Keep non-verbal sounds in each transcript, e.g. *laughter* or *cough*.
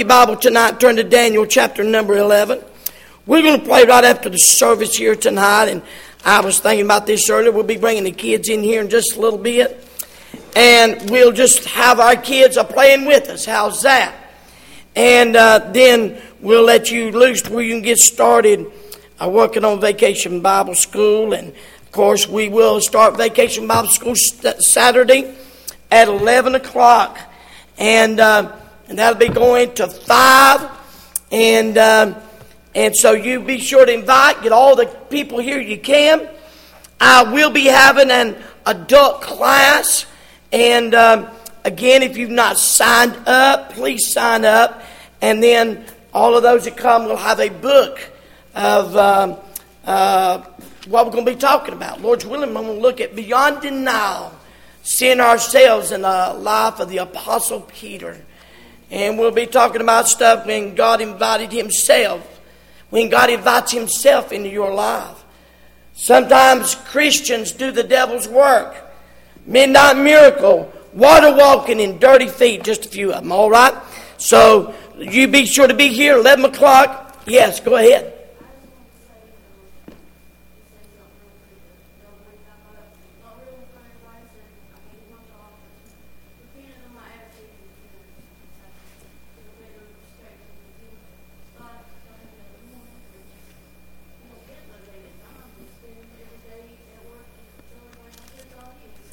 your Bible tonight, turn to Daniel chapter number 11. We're going to play right after the service here tonight, and I was thinking about this earlier. We'll be bringing the kids in here in just a little bit, and we'll just have our kids are playing with us. How's that? And uh, then we'll let you loose where you can get started uh, working on Vacation Bible School, and of course, we will start Vacation Bible School st- Saturday at 11 o'clock, and uh, and that'll be going to five. And um, and so you be sure to invite, get all the people here you can. I will be having an adult class, and um, again, if you've not signed up, please sign up. And then all of those that come will have a book of um, uh, what we're going to be talking about. Lord's willing, I'm going to look at beyond denial, seeing ourselves in the life of the Apostle Peter. And we'll be talking about stuff when God invited Himself, when God invites Himself into your life. Sometimes Christians do the devil's work. Midnight miracle, water walking in dirty feet, just a few of them, all right? So you be sure to be here, 11 o'clock. Yes, go ahead.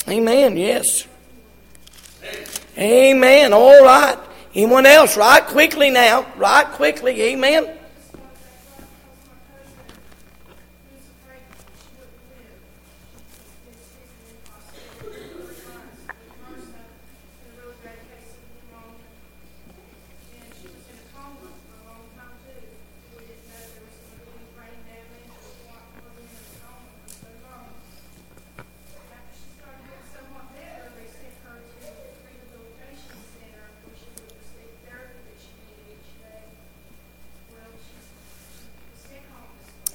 Amen. Yes. Amen. All right. Anyone else? Right quickly now. Right quickly. Amen.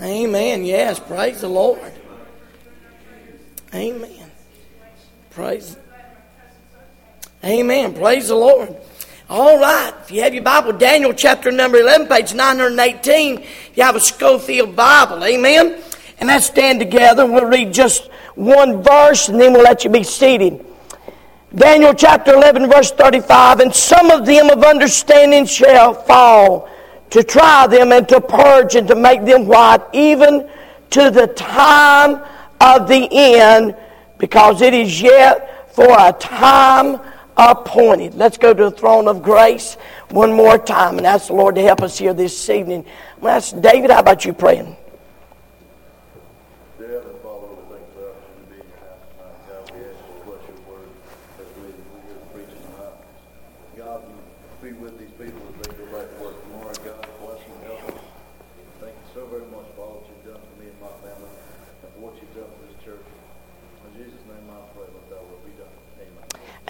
Amen. Yes. Praise the Lord. Amen. Praise. Amen. Praise the Lord. All right. If you have your Bible, Daniel chapter number 11, page 918, you have a Scofield Bible. Amen. And let's stand together. We'll read just one verse and then we'll let you be seated. Daniel chapter 11, verse 35. And some of them of understanding shall fall to try them and to purge and to make them white, even to the time of the end, because it is yet for a time appointed. Let's go to the throne of grace one more time and ask the Lord to help us here this evening. Well, ask David, how about you praying?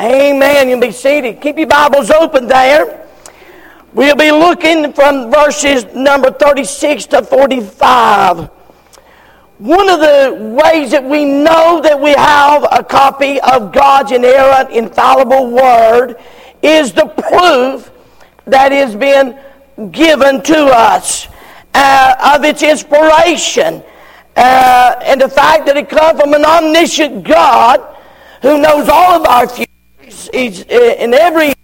Amen. You'll be seated. Keep your Bibles open there. We'll be looking from verses number 36 to 45. One of the ways that we know that we have a copy of God's inerrant, infallible Word is the proof that has been given to us uh, of its inspiration uh, and the fact that it comes from an omniscient God who knows all of our future uh, in every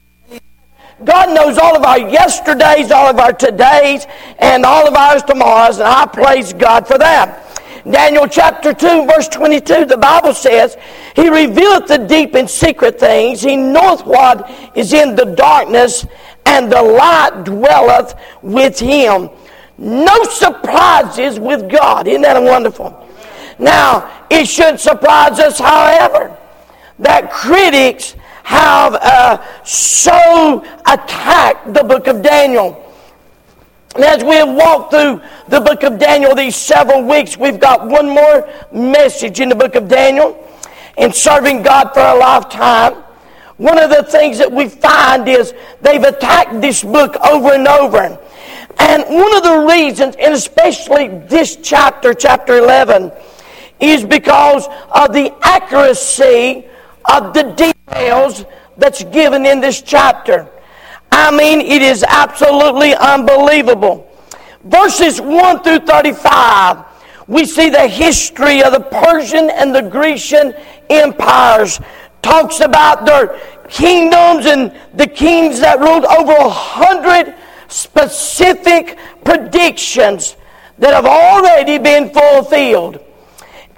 God knows all of our yesterdays, all of our todays, and all of our tomorrows, and I praise God for that. Daniel chapter 2, verse 22, the Bible says, He revealeth the deep and secret things. He knoweth what is in the darkness, and the light dwelleth with Him. No surprises with God. Isn't that wonderful? Now, it shouldn't surprise us, however, that critics have uh, so attacked the book of Daniel. And as we have walked through the book of Daniel these several weeks, we've got one more message in the book of Daniel. In serving God for a lifetime, one of the things that we find is they've attacked this book over and over. And one of the reasons, and especially this chapter, chapter 11, is because of the accuracy of the details that's given in this chapter. I mean, it is absolutely unbelievable. Verses 1 through 35, we see the history of the Persian and the Grecian empires. Talks about their kingdoms and the kings that ruled over a hundred specific predictions that have already been fulfilled.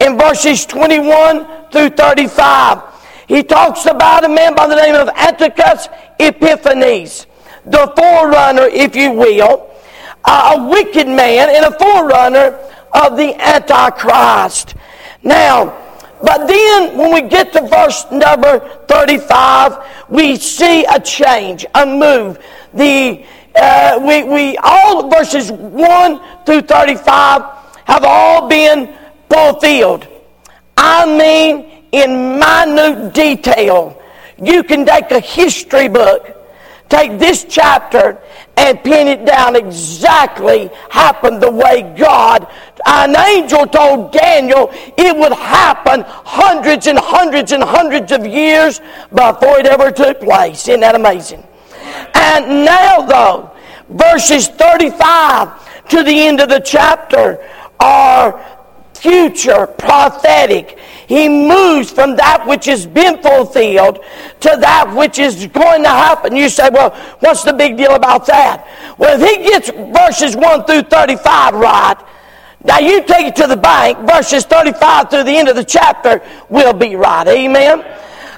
In verses 21 through 35, he talks about a man by the name of Antiochus Epiphanes, the forerunner, if you will, a wicked man and a forerunner of the Antichrist. Now, but then when we get to verse number 35, we see a change, a move. The uh, we, we all verses 1 through 35 have all been fulfilled. I mean, in minute detail. You can take a history book, take this chapter, and pin it down exactly happened the way God, an angel told Daniel it would happen hundreds and hundreds and hundreds of years before it ever took place. Isn't that amazing? And now, though, verses 35 to the end of the chapter are future prophetic. He moves from that which has been fulfilled to that which is going to happen. You say, well, what's the big deal about that? Well, if he gets verses 1 through 35 right, now you take it to the bank, verses 35 through the end of the chapter will be right. Amen?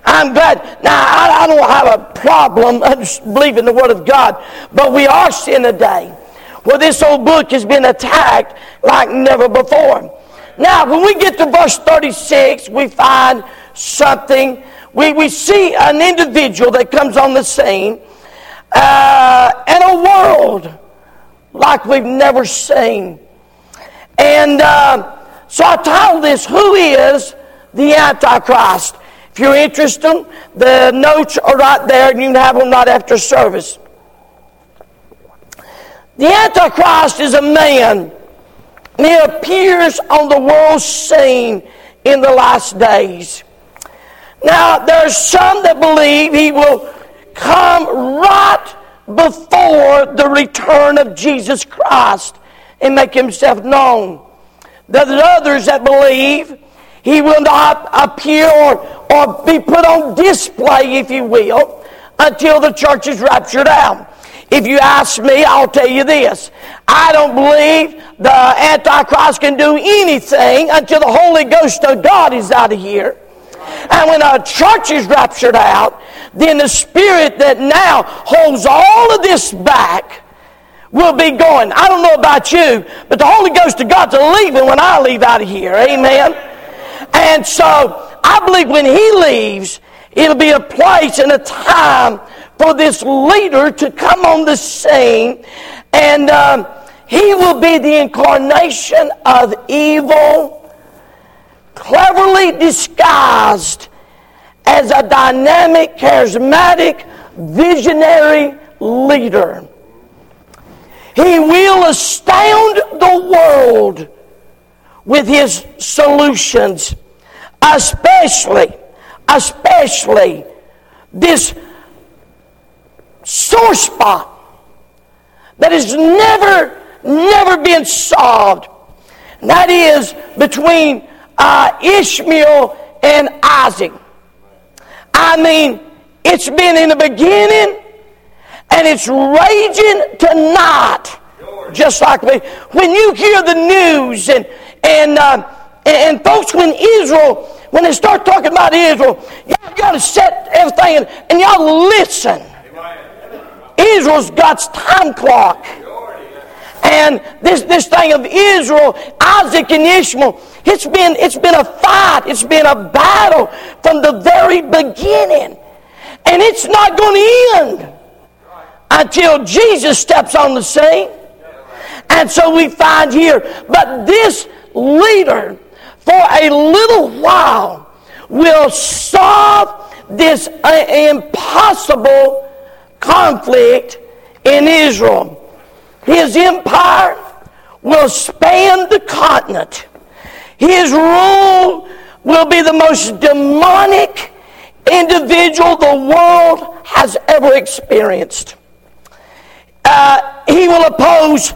I'm glad. Now, I, don't have a problem *laughs* believing the Word of God, but we are seeing a day where this old book has been attacked like never before. Now, when we get to verse 36, we find something. We, we see an individual that comes on the scene uh, and a world like we've never seen. And uh, so I titled this, Who is the Antichrist? If you're interested, the notes are right there and you can have them right after service. The Antichrist is a man. He appears on the world scene in the last days. Now, there's some that believe he will come right before the return of Jesus Christ and make himself known. There's others that believe he will not appear or, or be put on display, if you will, until the church is raptured out. If you ask me, I'll tell you this. I don't believe the Antichrist can do anything until the Holy Ghost of God is out of here. And when a church is raptured out, then the spirit that now holds all of this back will be going. I don't know about you, but the Holy Ghost of God's leaving when I leave out of here. Amen. And so I believe when he leaves, it'll be a place and a time for this leader to come on the scene and um, he will be the incarnation of evil, cleverly disguised as a dynamic, charismatic, visionary leader. He will astound the world with his solutions especially, especially this sore spot that has never, never been solved. And that is between uh, Ishmael and Isaac. I mean, it's been in the beginning and it's raging tonight. Just like me. When you hear the news and, and uh, and, folks, when Israel, when they start talking about Israel, y'all got to set everything and, and y'all listen. Israel's God's time clock. And this, this thing of Israel, Isaac and Ishmael, it's been, it's been a fight. It's been a battle from the very beginning. And it's not going to end until Jesus steps on the scene. And so we find here, but this leader for a little while will solve this uh, impossible conflict in Israel. His empire will span the continent. His rule will be the most demonic individual the world has ever experienced. uh, he will oppose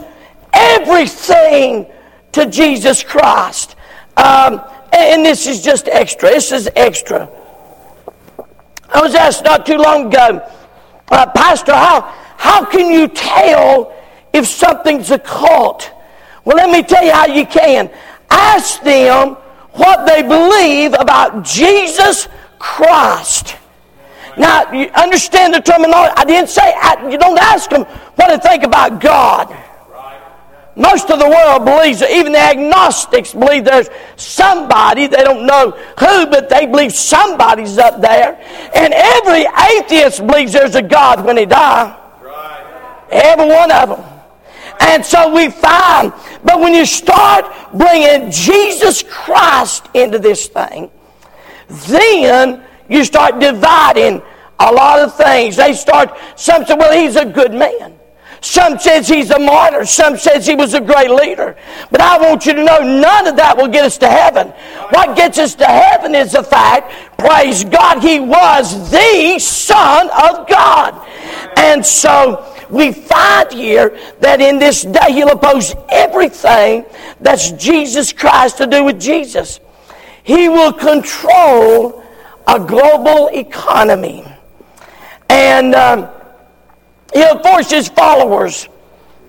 everything to Jesus Christ. Um, and this is just extra. This is extra. I was asked not too long ago, uh, Pastor, how, how can you tell if something's a cult? Well, let me tell you how you can. Ask them what they believe about Jesus Christ. Now, you understand the terminology. I didn't say, you don't ask them what they think about God. Most of the world believes, even the agnostics believe there's somebody, they don't know who, but they believe somebody's up there. And every atheist believes there's a God when he dies. Every one of them. And so we find, but when you start bringing Jesus Christ into this thing, then you start dividing a lot of things. They start, some say, well, he's a good man. Some says he's a martyr. Some says he was a great leader. But I want you to know none of that will get us to heaven. What gets us to heaven is the fact, praise God, he was the Son of God. And so we find here that in this day he'll oppose everything that's Jesus Christ to do with Jesus. He will control a global economy. And um, he'll force his followers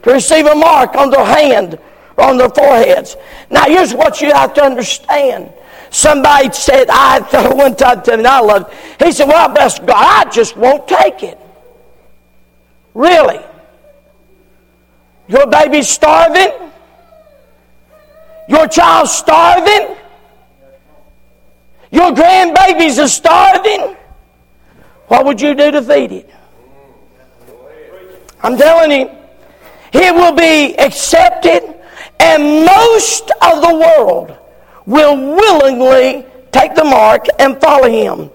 to receive a mark on their hand or on their foreheads. Now, here's what you have to understand. Somebody said, I *laughs* one time to me, I loved it. He said, Well, bless God, I just won't take it. Really? Your baby's starving? Your child's starving? Your grandbabies are starving? What would you do to feed it? I'm telling you, it will be accepted, and most of the world will willingly take the mark and follow him.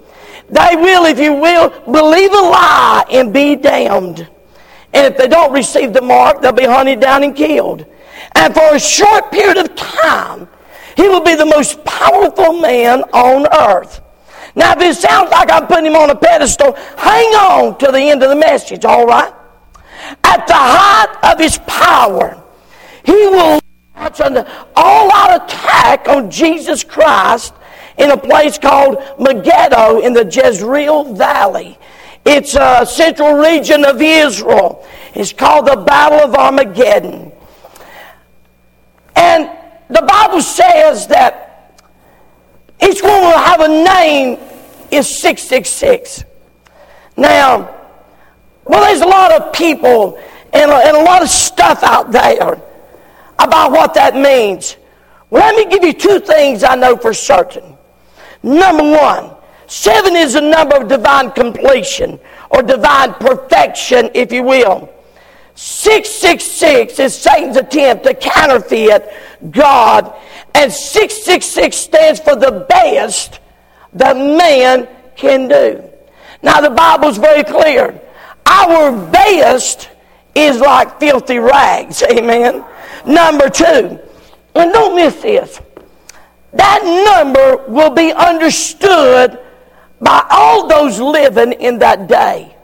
They will, if you will, believe a lie and be damned. And if they don't receive the mark, they'll be hunted down and killed. And for a short period of time, he will be the most powerful man on earth. Now, if it sounds like I'm putting him on a pedestal, hang on to the end of the message, all right? At the height of his power, he will launch an all-out attack on Jesus Christ in a place called Megiddo in the Jezreel Valley. It's a central region of Israel. It's called the Battle of Armageddon. And the Bible says that each one will have a name is 666. Now, well, there's a lot of people and a, and a lot of stuff out there about what that means. Well, let me give you two things I know for certain. Number one, seven is a number of divine completion or divine perfection, if you will. 666 is Satan's attempt to counterfeit God, and 666 stands for the best that man can do. Now, the Bible's very clear. Our best is like filthy rags. *laughs* Amen. Number two, and don't miss this, that number will be understood by all those living in that day.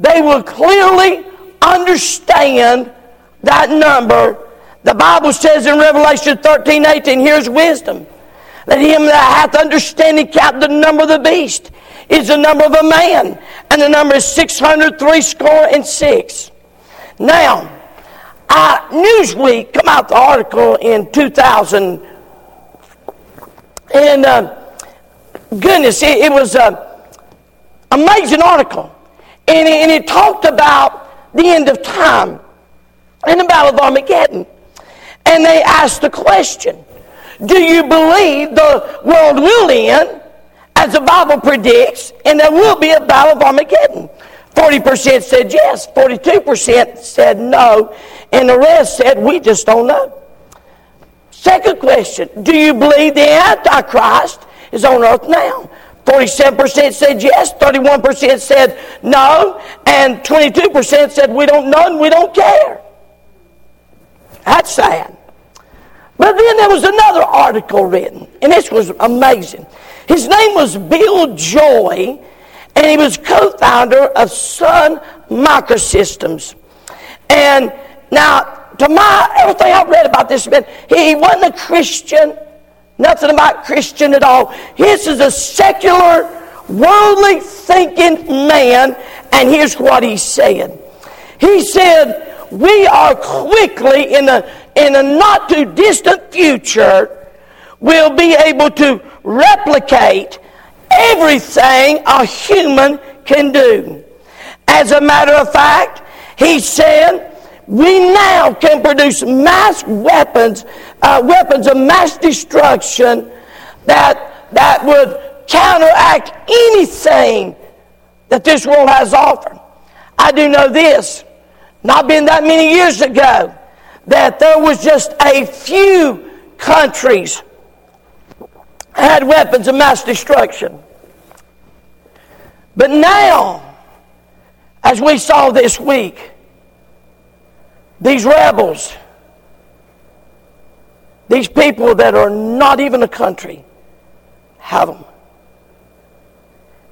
They will clearly understand that number. The Bible says in Revelation 13 18, here's wisdom. Let him that hath understanding count the number of the beast is the number of a man, and the number is 603 score and six. Now, uh, Newsweek come out the article in 2000, and uh, goodness, it, it was an amazing article, and it, and it talked about the end of time and the Battle of Armageddon, and they asked the question: Do you believe the world will end? As the Bible predicts, and there will be a battle of Armageddon. 40% said yes, 42% said no, and the rest said we just don't know. Second question Do you believe the Antichrist is on earth now? 47% said yes, 31% said no, and 22% said we don't know and we don't care. That's sad. But then there was another article written, and this was amazing. His name was Bill Joy, and he was co founder of Sun Microsystems. And now, to my everything I've read about this man, he wasn't a Christian. Nothing about Christian at all. This is a secular, worldly thinking man, and here's what he said. He said, We are quickly, in a, in a not too distant future, we'll be able to replicate everything a human can do. As a matter of fact, he said, we now can produce mass weapons, uh, weapons of mass destruction that, that would counteract anything that this world has offered. I do know this, not been that many years ago, that there was just a few countries had weapons of mass destruction. But now, as we saw this week, these rebels, these people that are not even a country, have them.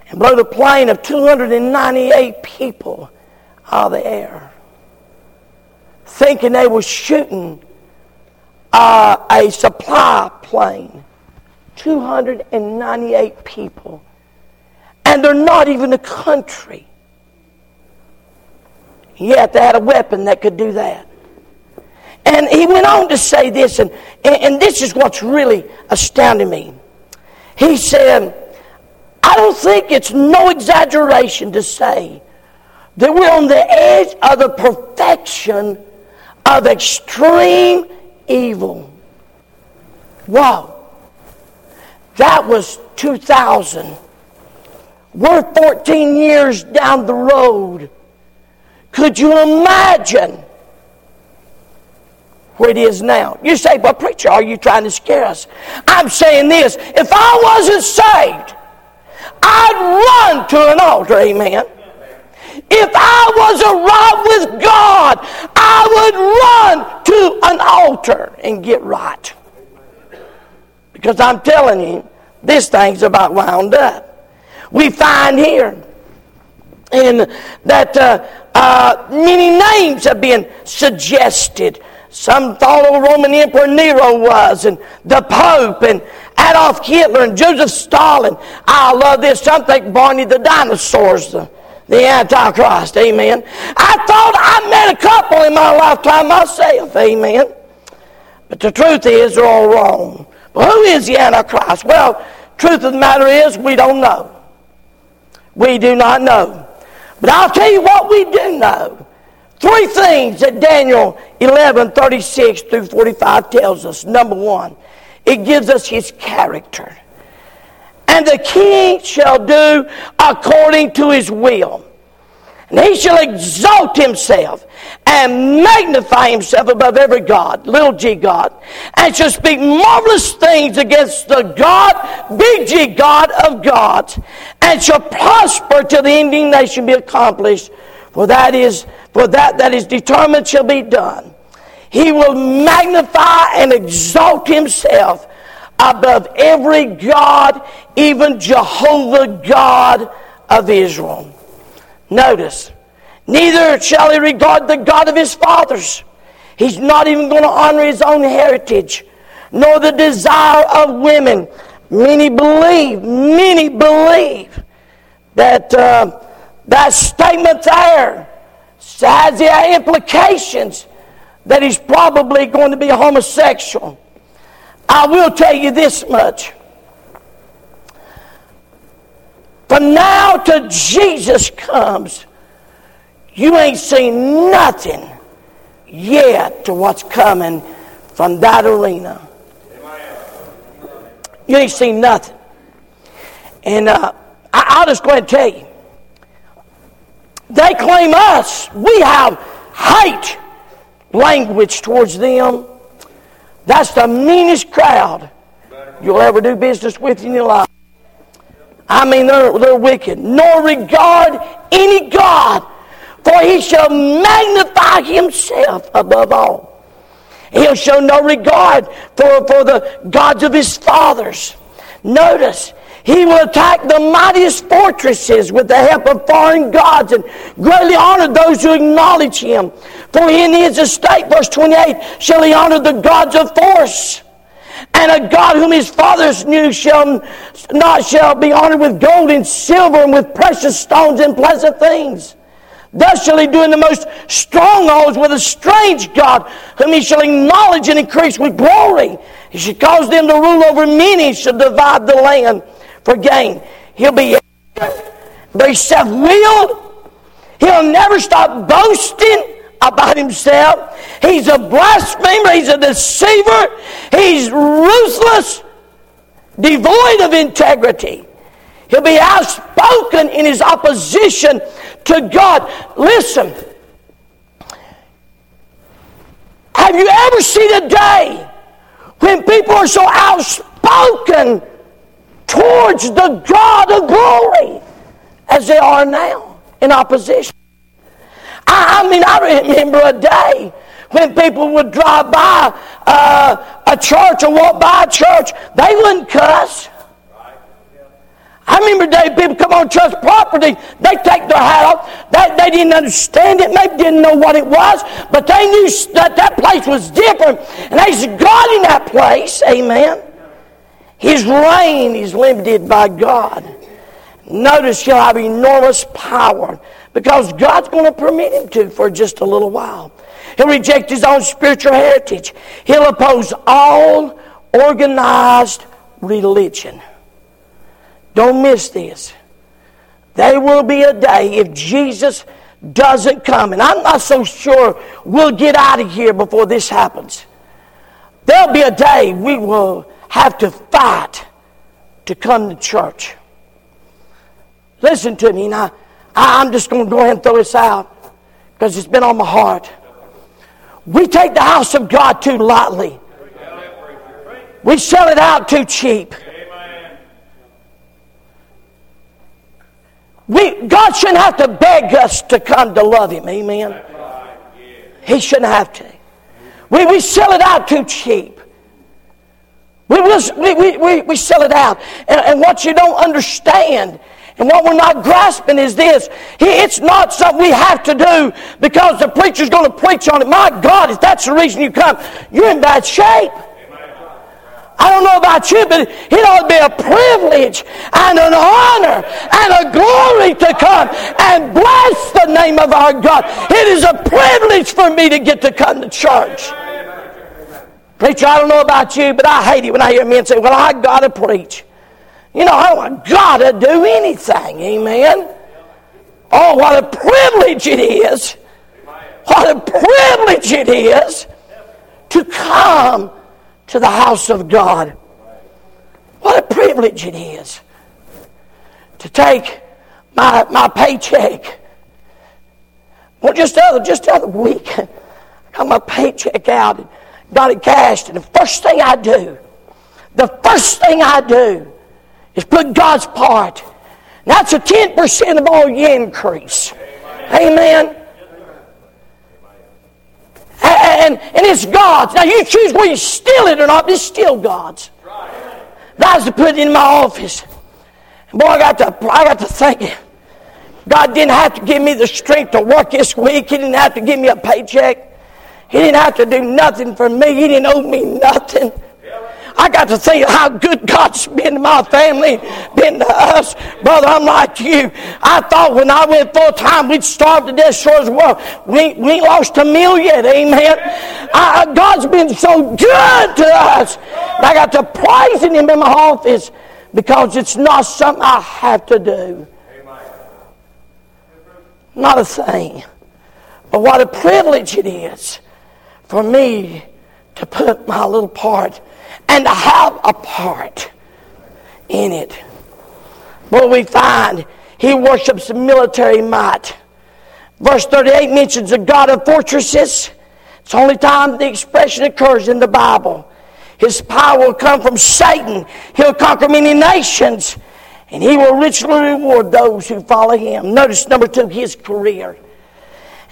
And blow the plane of 298 people out of the air, thinking they were shooting uh, a supply plane. 298 people. And they're not even a country. Yet they had a weapon that could do that. And he went on to say this, and, and this is what's really astounding me. He said, I don't think it's no exaggeration to say that we're on the edge of the perfection of extreme evil. Wow. That was 2000. We're 14 years down the road. Could you imagine where it is now? You say, but preacher, are you trying to scare us? I'm saying this. If I wasn't saved, I'd run to an altar, amen. If I was a right with God, I would run to an altar and get right. Because I'm telling you, this thing's about wound up. We find here in that uh, uh, many names have been suggested. Some thought old Roman Emperor Nero was, and the Pope, and Adolf Hitler, and Joseph Stalin. I love this. Some think Barney the dinosaur's the, the Antichrist. Amen. I thought I met a couple in my lifetime myself. Amen. But the truth is, they're all wrong. Who is the Antichrist? Well, truth of the matter is, we don't know. We do not know. But I'll tell you what we do know. Three things that Daniel 11, 36 through 45 tells us. Number one, it gives us his character. And the king shall do according to his will. And he shall exalt himself and magnify himself above every God, little g God, and shall speak marvelous things against the God, big G God of gods, and shall prosper till the indignation be accomplished. For that is for that that is determined shall be done. He will magnify and exalt himself above every God, even Jehovah God of Israel. Notice, neither shall he regard the God of his fathers. He's not even going to honor his own heritage, nor the desire of women. Many believe, many believe that uh, that statement there has the implications that he's probably going to be homosexual. I will tell you this much. From now to Jesus comes, you ain't seen nothing yet to what's coming from that arena. You ain't seen nothing. And uh, I, will just go ahead and tell you. They claim us. We have hate language towards them. That's the meanest crowd you'll ever do business with in your life. I mean, they're, they're wicked. Nor regard any God, for he shall magnify himself above all. He'll show no regard for, for the gods of his fathers. Notice, He will attack the mightiest fortresses with the help of foreign gods and greatly honor those who acknowledge him. For in his estate, verse 28, shall he honor the gods of force. And a God whom his fathers knew shall not shall be honored with gold and silver and with precious stones and pleasant things. Thus shall he do in the most strongholds with a strange God, whom he shall acknowledge and increase with glory. He shall cause them to rule over many, he shall divide the land for gain. He'll be very self-willed. He'll never stop boasting about himself. He's a blasphemer. He's a deceiver. He's ruthless, devoid of integrity. He'll be outspoken in his opposition to God. Listen. Have you ever seen a day when people are so outspoken towards the God of glory as they are now in opposition? I, mean, I remember a day when people would drive by uh, a church or walk by a church, they wouldn't cuss. I remember day people come on church property, they take their hat off. They, they didn't understand it, maybe didn't know what it was, but they knew that that place was different. And there's God in that place, amen. His reign is limited by God. Notice he'll have enormous power because God's going to permit him to for just a little while. He'll reject his own spiritual heritage. He'll oppose all organized religion. Don't miss this. There will be a day if Jesus doesn't come, and I'm not so sure we'll get out of here before this happens. There'll be a day we will have to fight to come to church. Listen to me now. I'm just going to go ahead and throw this out because it's been on my heart. We take the house of God too lightly. We sell it out too cheap. We, God shouldn't have to beg us to come to love Him. Amen. He shouldn't have to. We, we sell it out too cheap. We, we, we, we sell it out. And, and what you don't understand and what we're not grasping is this. It's not something we have to do because the preacher's going to preach on it. My God, if that's the reason you come, you're in bad shape. I don't know about you, but it ought to be a privilege and an honor and a glory to come and bless the name of our God. It is a privilege for me to get to come to church. Preacher, I don't know about you, but I hate it when I hear men say, Well, I got to preach. You know, I don't got to do anything. Amen. Oh, what a privilege it is. What a privilege it is to come to the house of God. What a privilege it is to take my, my paycheck. Well, just the other, just the other week, *laughs* I got my paycheck out and got it cashed. And the first thing I do, the first thing I do is put God's part. That's a 10% of all your increase. Amen. And, and it's God's. Now you choose whether you steal it or not, but it's still God's. Was to put it in my office. Boy, I got to I got to thinking. God didn't have to give me the strength to work this week. He didn't have to give me a paycheck. He didn't have to do nothing for me. He didn't owe me nothing. I got to think how good God's been to my family, been to us. Brother, I'm like you. I thought when I went full time, we'd starve to death shores as well. We, we lost a meal yet, amen. I, uh, God's been so good to us. I got to praising Him in my office because it's not something I have to do. Not a thing. But what a privilege it is for me to put my little part and to have a part in it. But we find he worships military might. Verse 38 mentions the God of fortresses. It's the only time the expression occurs in the Bible. His power will come from Satan. He'll conquer many nations. And he will richly reward those who follow him. Notice number two, his career.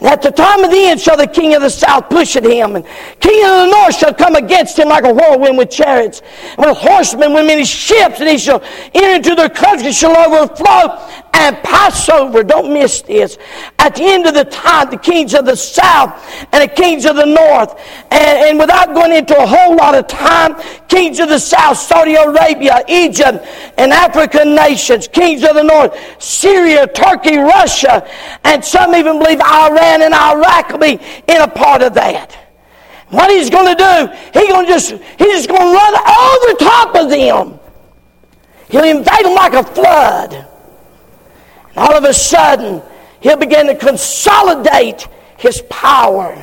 And at the time of the end shall the king of the south push at him, and king of the north shall come against him like a whirlwind with chariots, and with horsemen with many ships, and he shall enter into their country, shall overflow and pass over. Don't miss this. At the end of the time, the kings of the south and the kings of the north, and, and without going into a whole lot of time, kings of the south, Saudi Arabia, Egypt, and African nations, kings of the north, Syria, Turkey, Russia, and some even believe Iran Iran and Iraq will be in a part of that. What he's going to do, he's going to just he's just going to run over top of them. He'll invade them like a flood. All of a sudden, he'll begin to consolidate his power.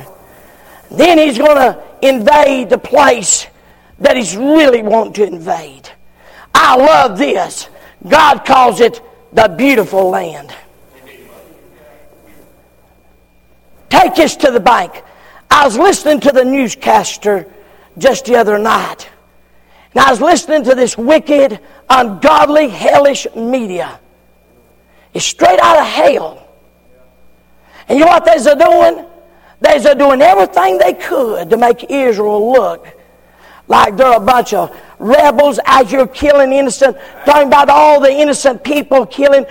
Then he's going to invade the place that he's really wanting to invade. I love this. God calls it the beautiful land. Take us to the bank. I was listening to the newscaster just the other night. And I was listening to this wicked, ungodly, hellish media. It's straight out of hell. And you know what they're doing? They're doing everything they could to make Israel look like they're a bunch of rebels as you're killing innocent, talking about all the innocent people killing.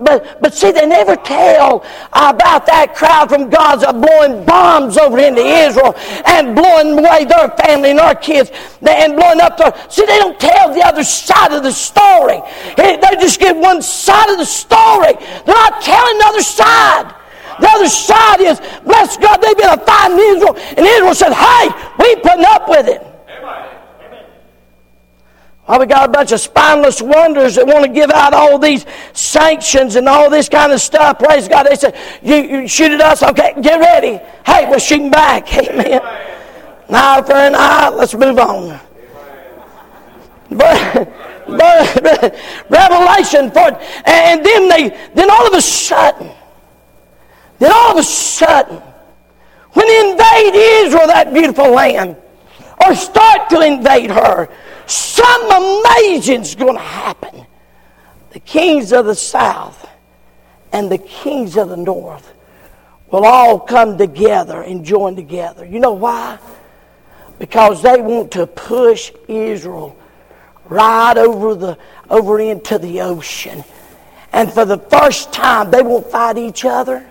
But, but see, they never tell about that crowd from Gaza blowing bombs over into Israel and blowing away their family and their kids and blowing up their. See, they don't tell the other side of the story. They just give one side of the story. They're not telling the other side. The other side is, bless God, they've been a fighting Israel. And Israel said, hey, we putting up with it. Oh, we got a bunch of spineless wonders that want to give out all these sanctions and all this kind of stuff. Praise God. They said, you, you shoot at us? Okay, get ready. Hey, we're shooting back. *laughs* Amen. Now for an eye, let's move on. But, *laughs* but *laughs* Revelation for and then they then all of a sudden, then all of a sudden, when they invade Israel, that beautiful land, or start to invade her, Something amazing's going to happen. The kings of the south and the kings of the north will all come together and join together. You know why? Because they want to push Israel right over the over into the ocean. And for the first time, they won't fight each other.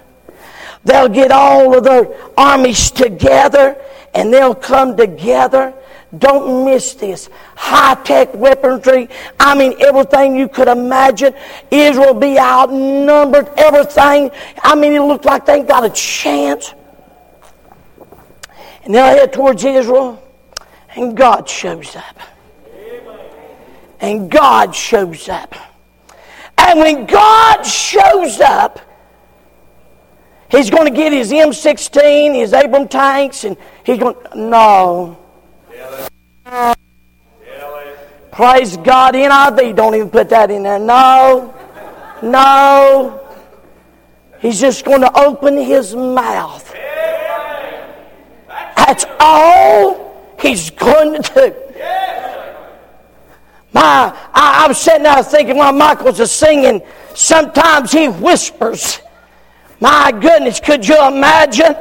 They'll get all of their armies together and they'll come together don't miss this. High tech weaponry. I mean, everything you could imagine. Israel be outnumbered. Everything. I mean, it looked like they ain't got a chance. And then I head towards Israel, and God shows up. And God shows up. And when God shows up, He's going to get his M16, his Abram tanks, and he's going, no. Praise God, NIV, don't even put that in there. No, no. He's just going to open his mouth. That's all he's going to do. My, I, I was sitting there thinking while Michael's a singing, sometimes he whispers. My goodness, could you imagine?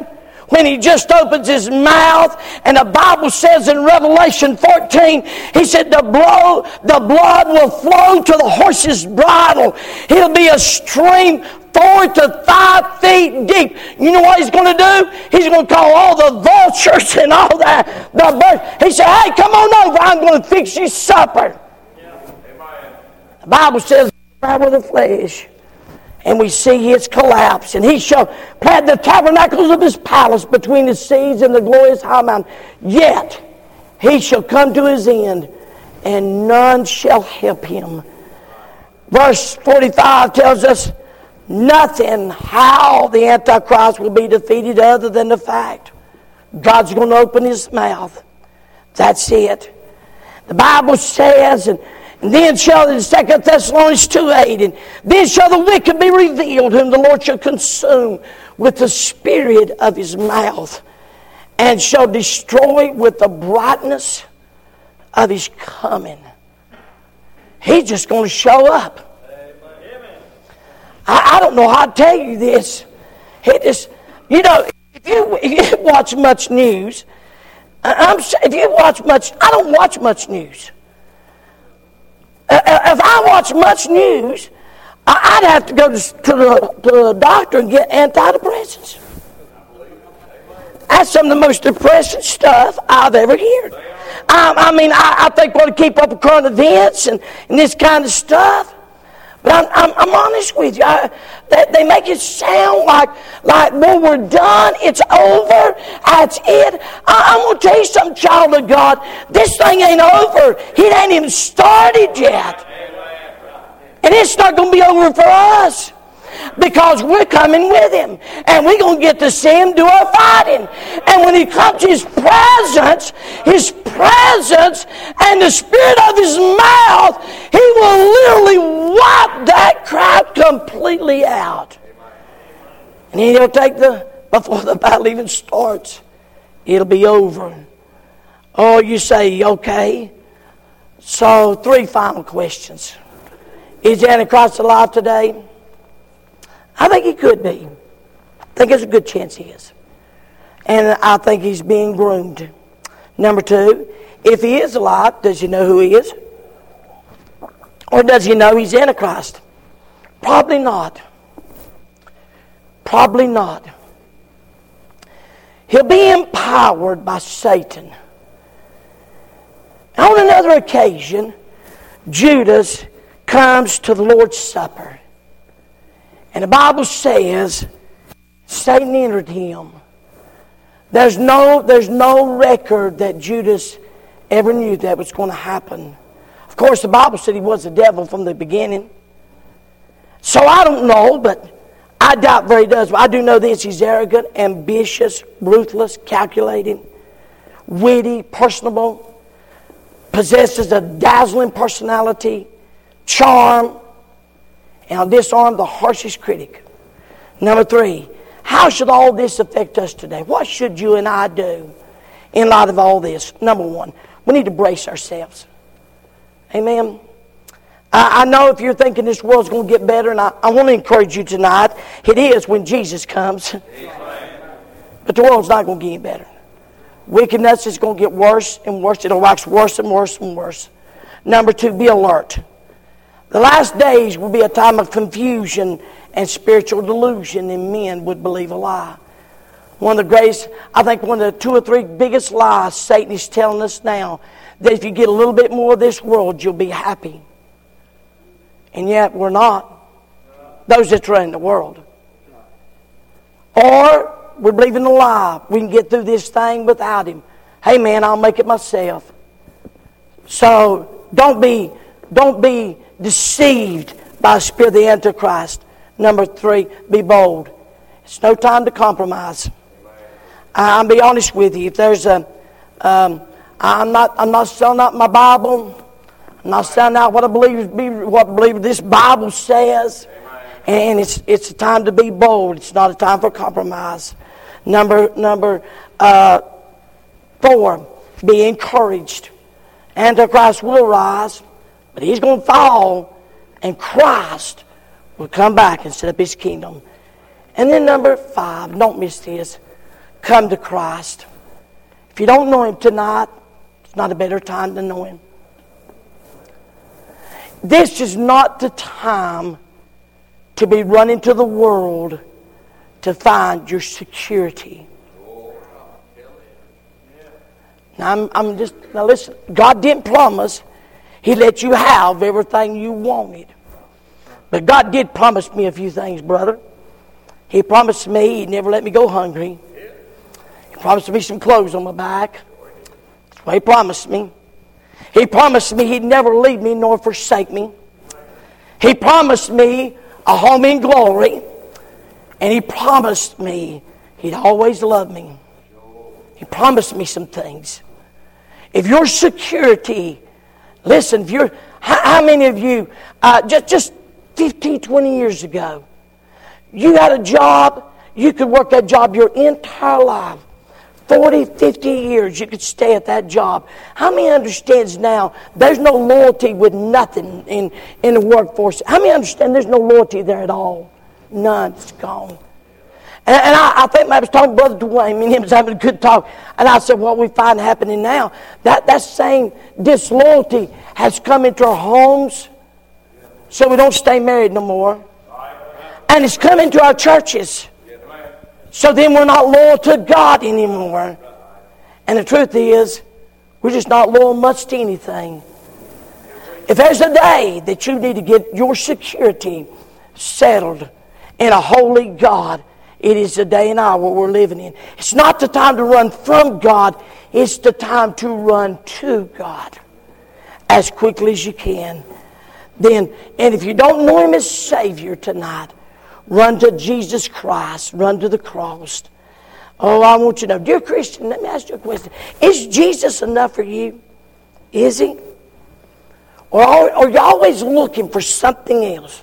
When he just opens his mouth. And the Bible says in Revelation 14, he said, the, blow, the blood will flow to the horse's bridle. He'll be a stream four to five feet deep. You know what he's going to do? He's going to call all the vultures *laughs* and all that. The birds. He said, hey, come on over. I'm going to fix you supper. Yeah. The Bible says, with the flesh and we see his collapse. And he shall plant the tabernacles of his palace between the seas and the glorious high mountain. Yet he shall come to his end, and none shall help him. Verse 45 tells us nothing how the Antichrist will be defeated other than the fact God's going to open his mouth. That's it. The Bible says, and then shall in 2 Thessalonians 2 8, and then shall the wicked be revealed, whom the Lord shall consume with the spirit of his mouth, and shall destroy with the brightness of his coming. He's just going to show up. I, I, don't know how to tell you this. He just, You know, if you, if you watch much news, I'm, if you watch much, I don't watch much news. If I watch much news, I'd have to go to, the, to the doctor and get antidepressants. That's some of the most depressing stuff I've ever heard. I, I mean, I, I think want to keep up with current events and, and this kind of stuff. But I'm, I'm, I'm honest with you. I, they, they, make it sound like, like, well, we're done. It's over. That's it. I, am going to tell you something, child of God. This thing ain't over. It ain't even started yet. And it's not going to be over for us because we're coming with him. And we're going to get to see him do our fighting and when he comes his presence his presence and the spirit of his mouth he will literally wipe that crowd completely out. And he'll take the before the battle even starts it'll be over. Oh you say okay. So three final questions. Is antichrist alive today I think he could be. I think there's a good chance he is. And I think he's being groomed. Number two, if he is alive, does he know who he is? Or does he know he's Antichrist? Probably not. Probably not. He'll be empowered by Satan. On another occasion, Judas comes to the Lord's Supper. And the Bible says Satan entered him. There's no, there's no record that Judas ever knew that was going to happen. Of course, the Bible said he was the devil from the beginning. So I don't know, but I doubt very does. But I do know this he's arrogant, ambitious, ruthless, calculating, witty, personable, possesses a dazzling personality, charm, and I'll disarm the harshest critic. Number three, how should all this affect us today? What should you and I do in light of all this? Number one, we need to brace ourselves. Amen. I, I know if you're thinking this world's going to get better, and I, I want to encourage you tonight, it is when Jesus comes. *laughs* But the world's not going to get any better. Wickedness is going to get worse and worse. It'll wax worse and worse and worse. Number two, be alert. The last days will be a time of confusion and spiritual delusion, and men would believe a lie. One of the greatest, I think, one of the two or three biggest lies Satan is telling us now that if you get a little bit more of this world, you'll be happy. And yet, we're not. Those that are in the world. Or we're believing a lie. We can get through this thing without him. Hey, man, I'll make it myself. So don't be, don't be deceived by the spirit of the Antichrist. Number three, be bold. It's no time to compromise. I'll be honest with you. If there's a, um, I'm not, I'm not selling out my Bible. I'm not selling out what I believe, what I believe this Bible says. And it's, it's a time to be bold. It's not a time for compromise. Number, number uh, four, be encouraged. Antichrist will rise. But he's going to fall, and Christ will come back and set up his kingdom. And then, number five, don't miss this come to Christ. If you don't know him tonight, it's not a better time to know him. This is not the time to be running to the world to find your security. Now, I'm, I'm just, now listen, God didn't promise he let you have everything you wanted. But God did promise me a few things, brother. He promised me He'd never let me go hungry. He promised me some clothes on my back. That's what He promised me. He promised me He'd never leave me nor forsake me. He promised me a home in glory. And He promised me He'd always love me. He promised me some things. If your security Listen, if you're, how, how many of you, uh, just, just 15, 20 years ago, you had a job, you could work that job your entire life. 40, 50 years you could stay at that job. How many understands now there's no loyalty with nothing in, in the workforce? How many understand there's no loyalty there at all? None. It's gone. And, and I, I, think I was talking to Brother Dwayne, me and him was having a good talk. And I said, what we find happening now, that, that same disloyalty has come into our homes so we don't stay married no more. And it's come into our churches. So then we're not loyal to God anymore. And the truth is, we're just not loyal much to anything. If there's a day that you need to get your security settled in a holy God, it is the day and hour we're living in. It's not the time to run from God, it's the time to run to God as quickly as you can. Then, and if you don't know Him as Savior tonight, run to Jesus Christ, run to the cross. Oh, I want you to know, dear Christian, let me ask you a question. Is Jesus enough for you? Is He? Or are, are you always looking for something else?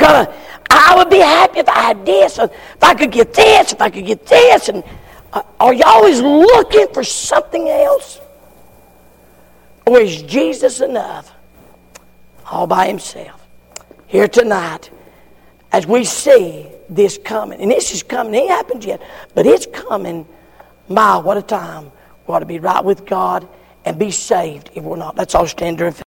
I I would be happy if I had this, if I could get this, if I could get this. And uh, are you always looking for something else? Or is Jesus enough all by himself? Here tonight, as we see this coming, and this is coming, it ain't happened yet, but it's coming. My, what a time. We ought to be right with God and be saved if we're not. Let's all stand there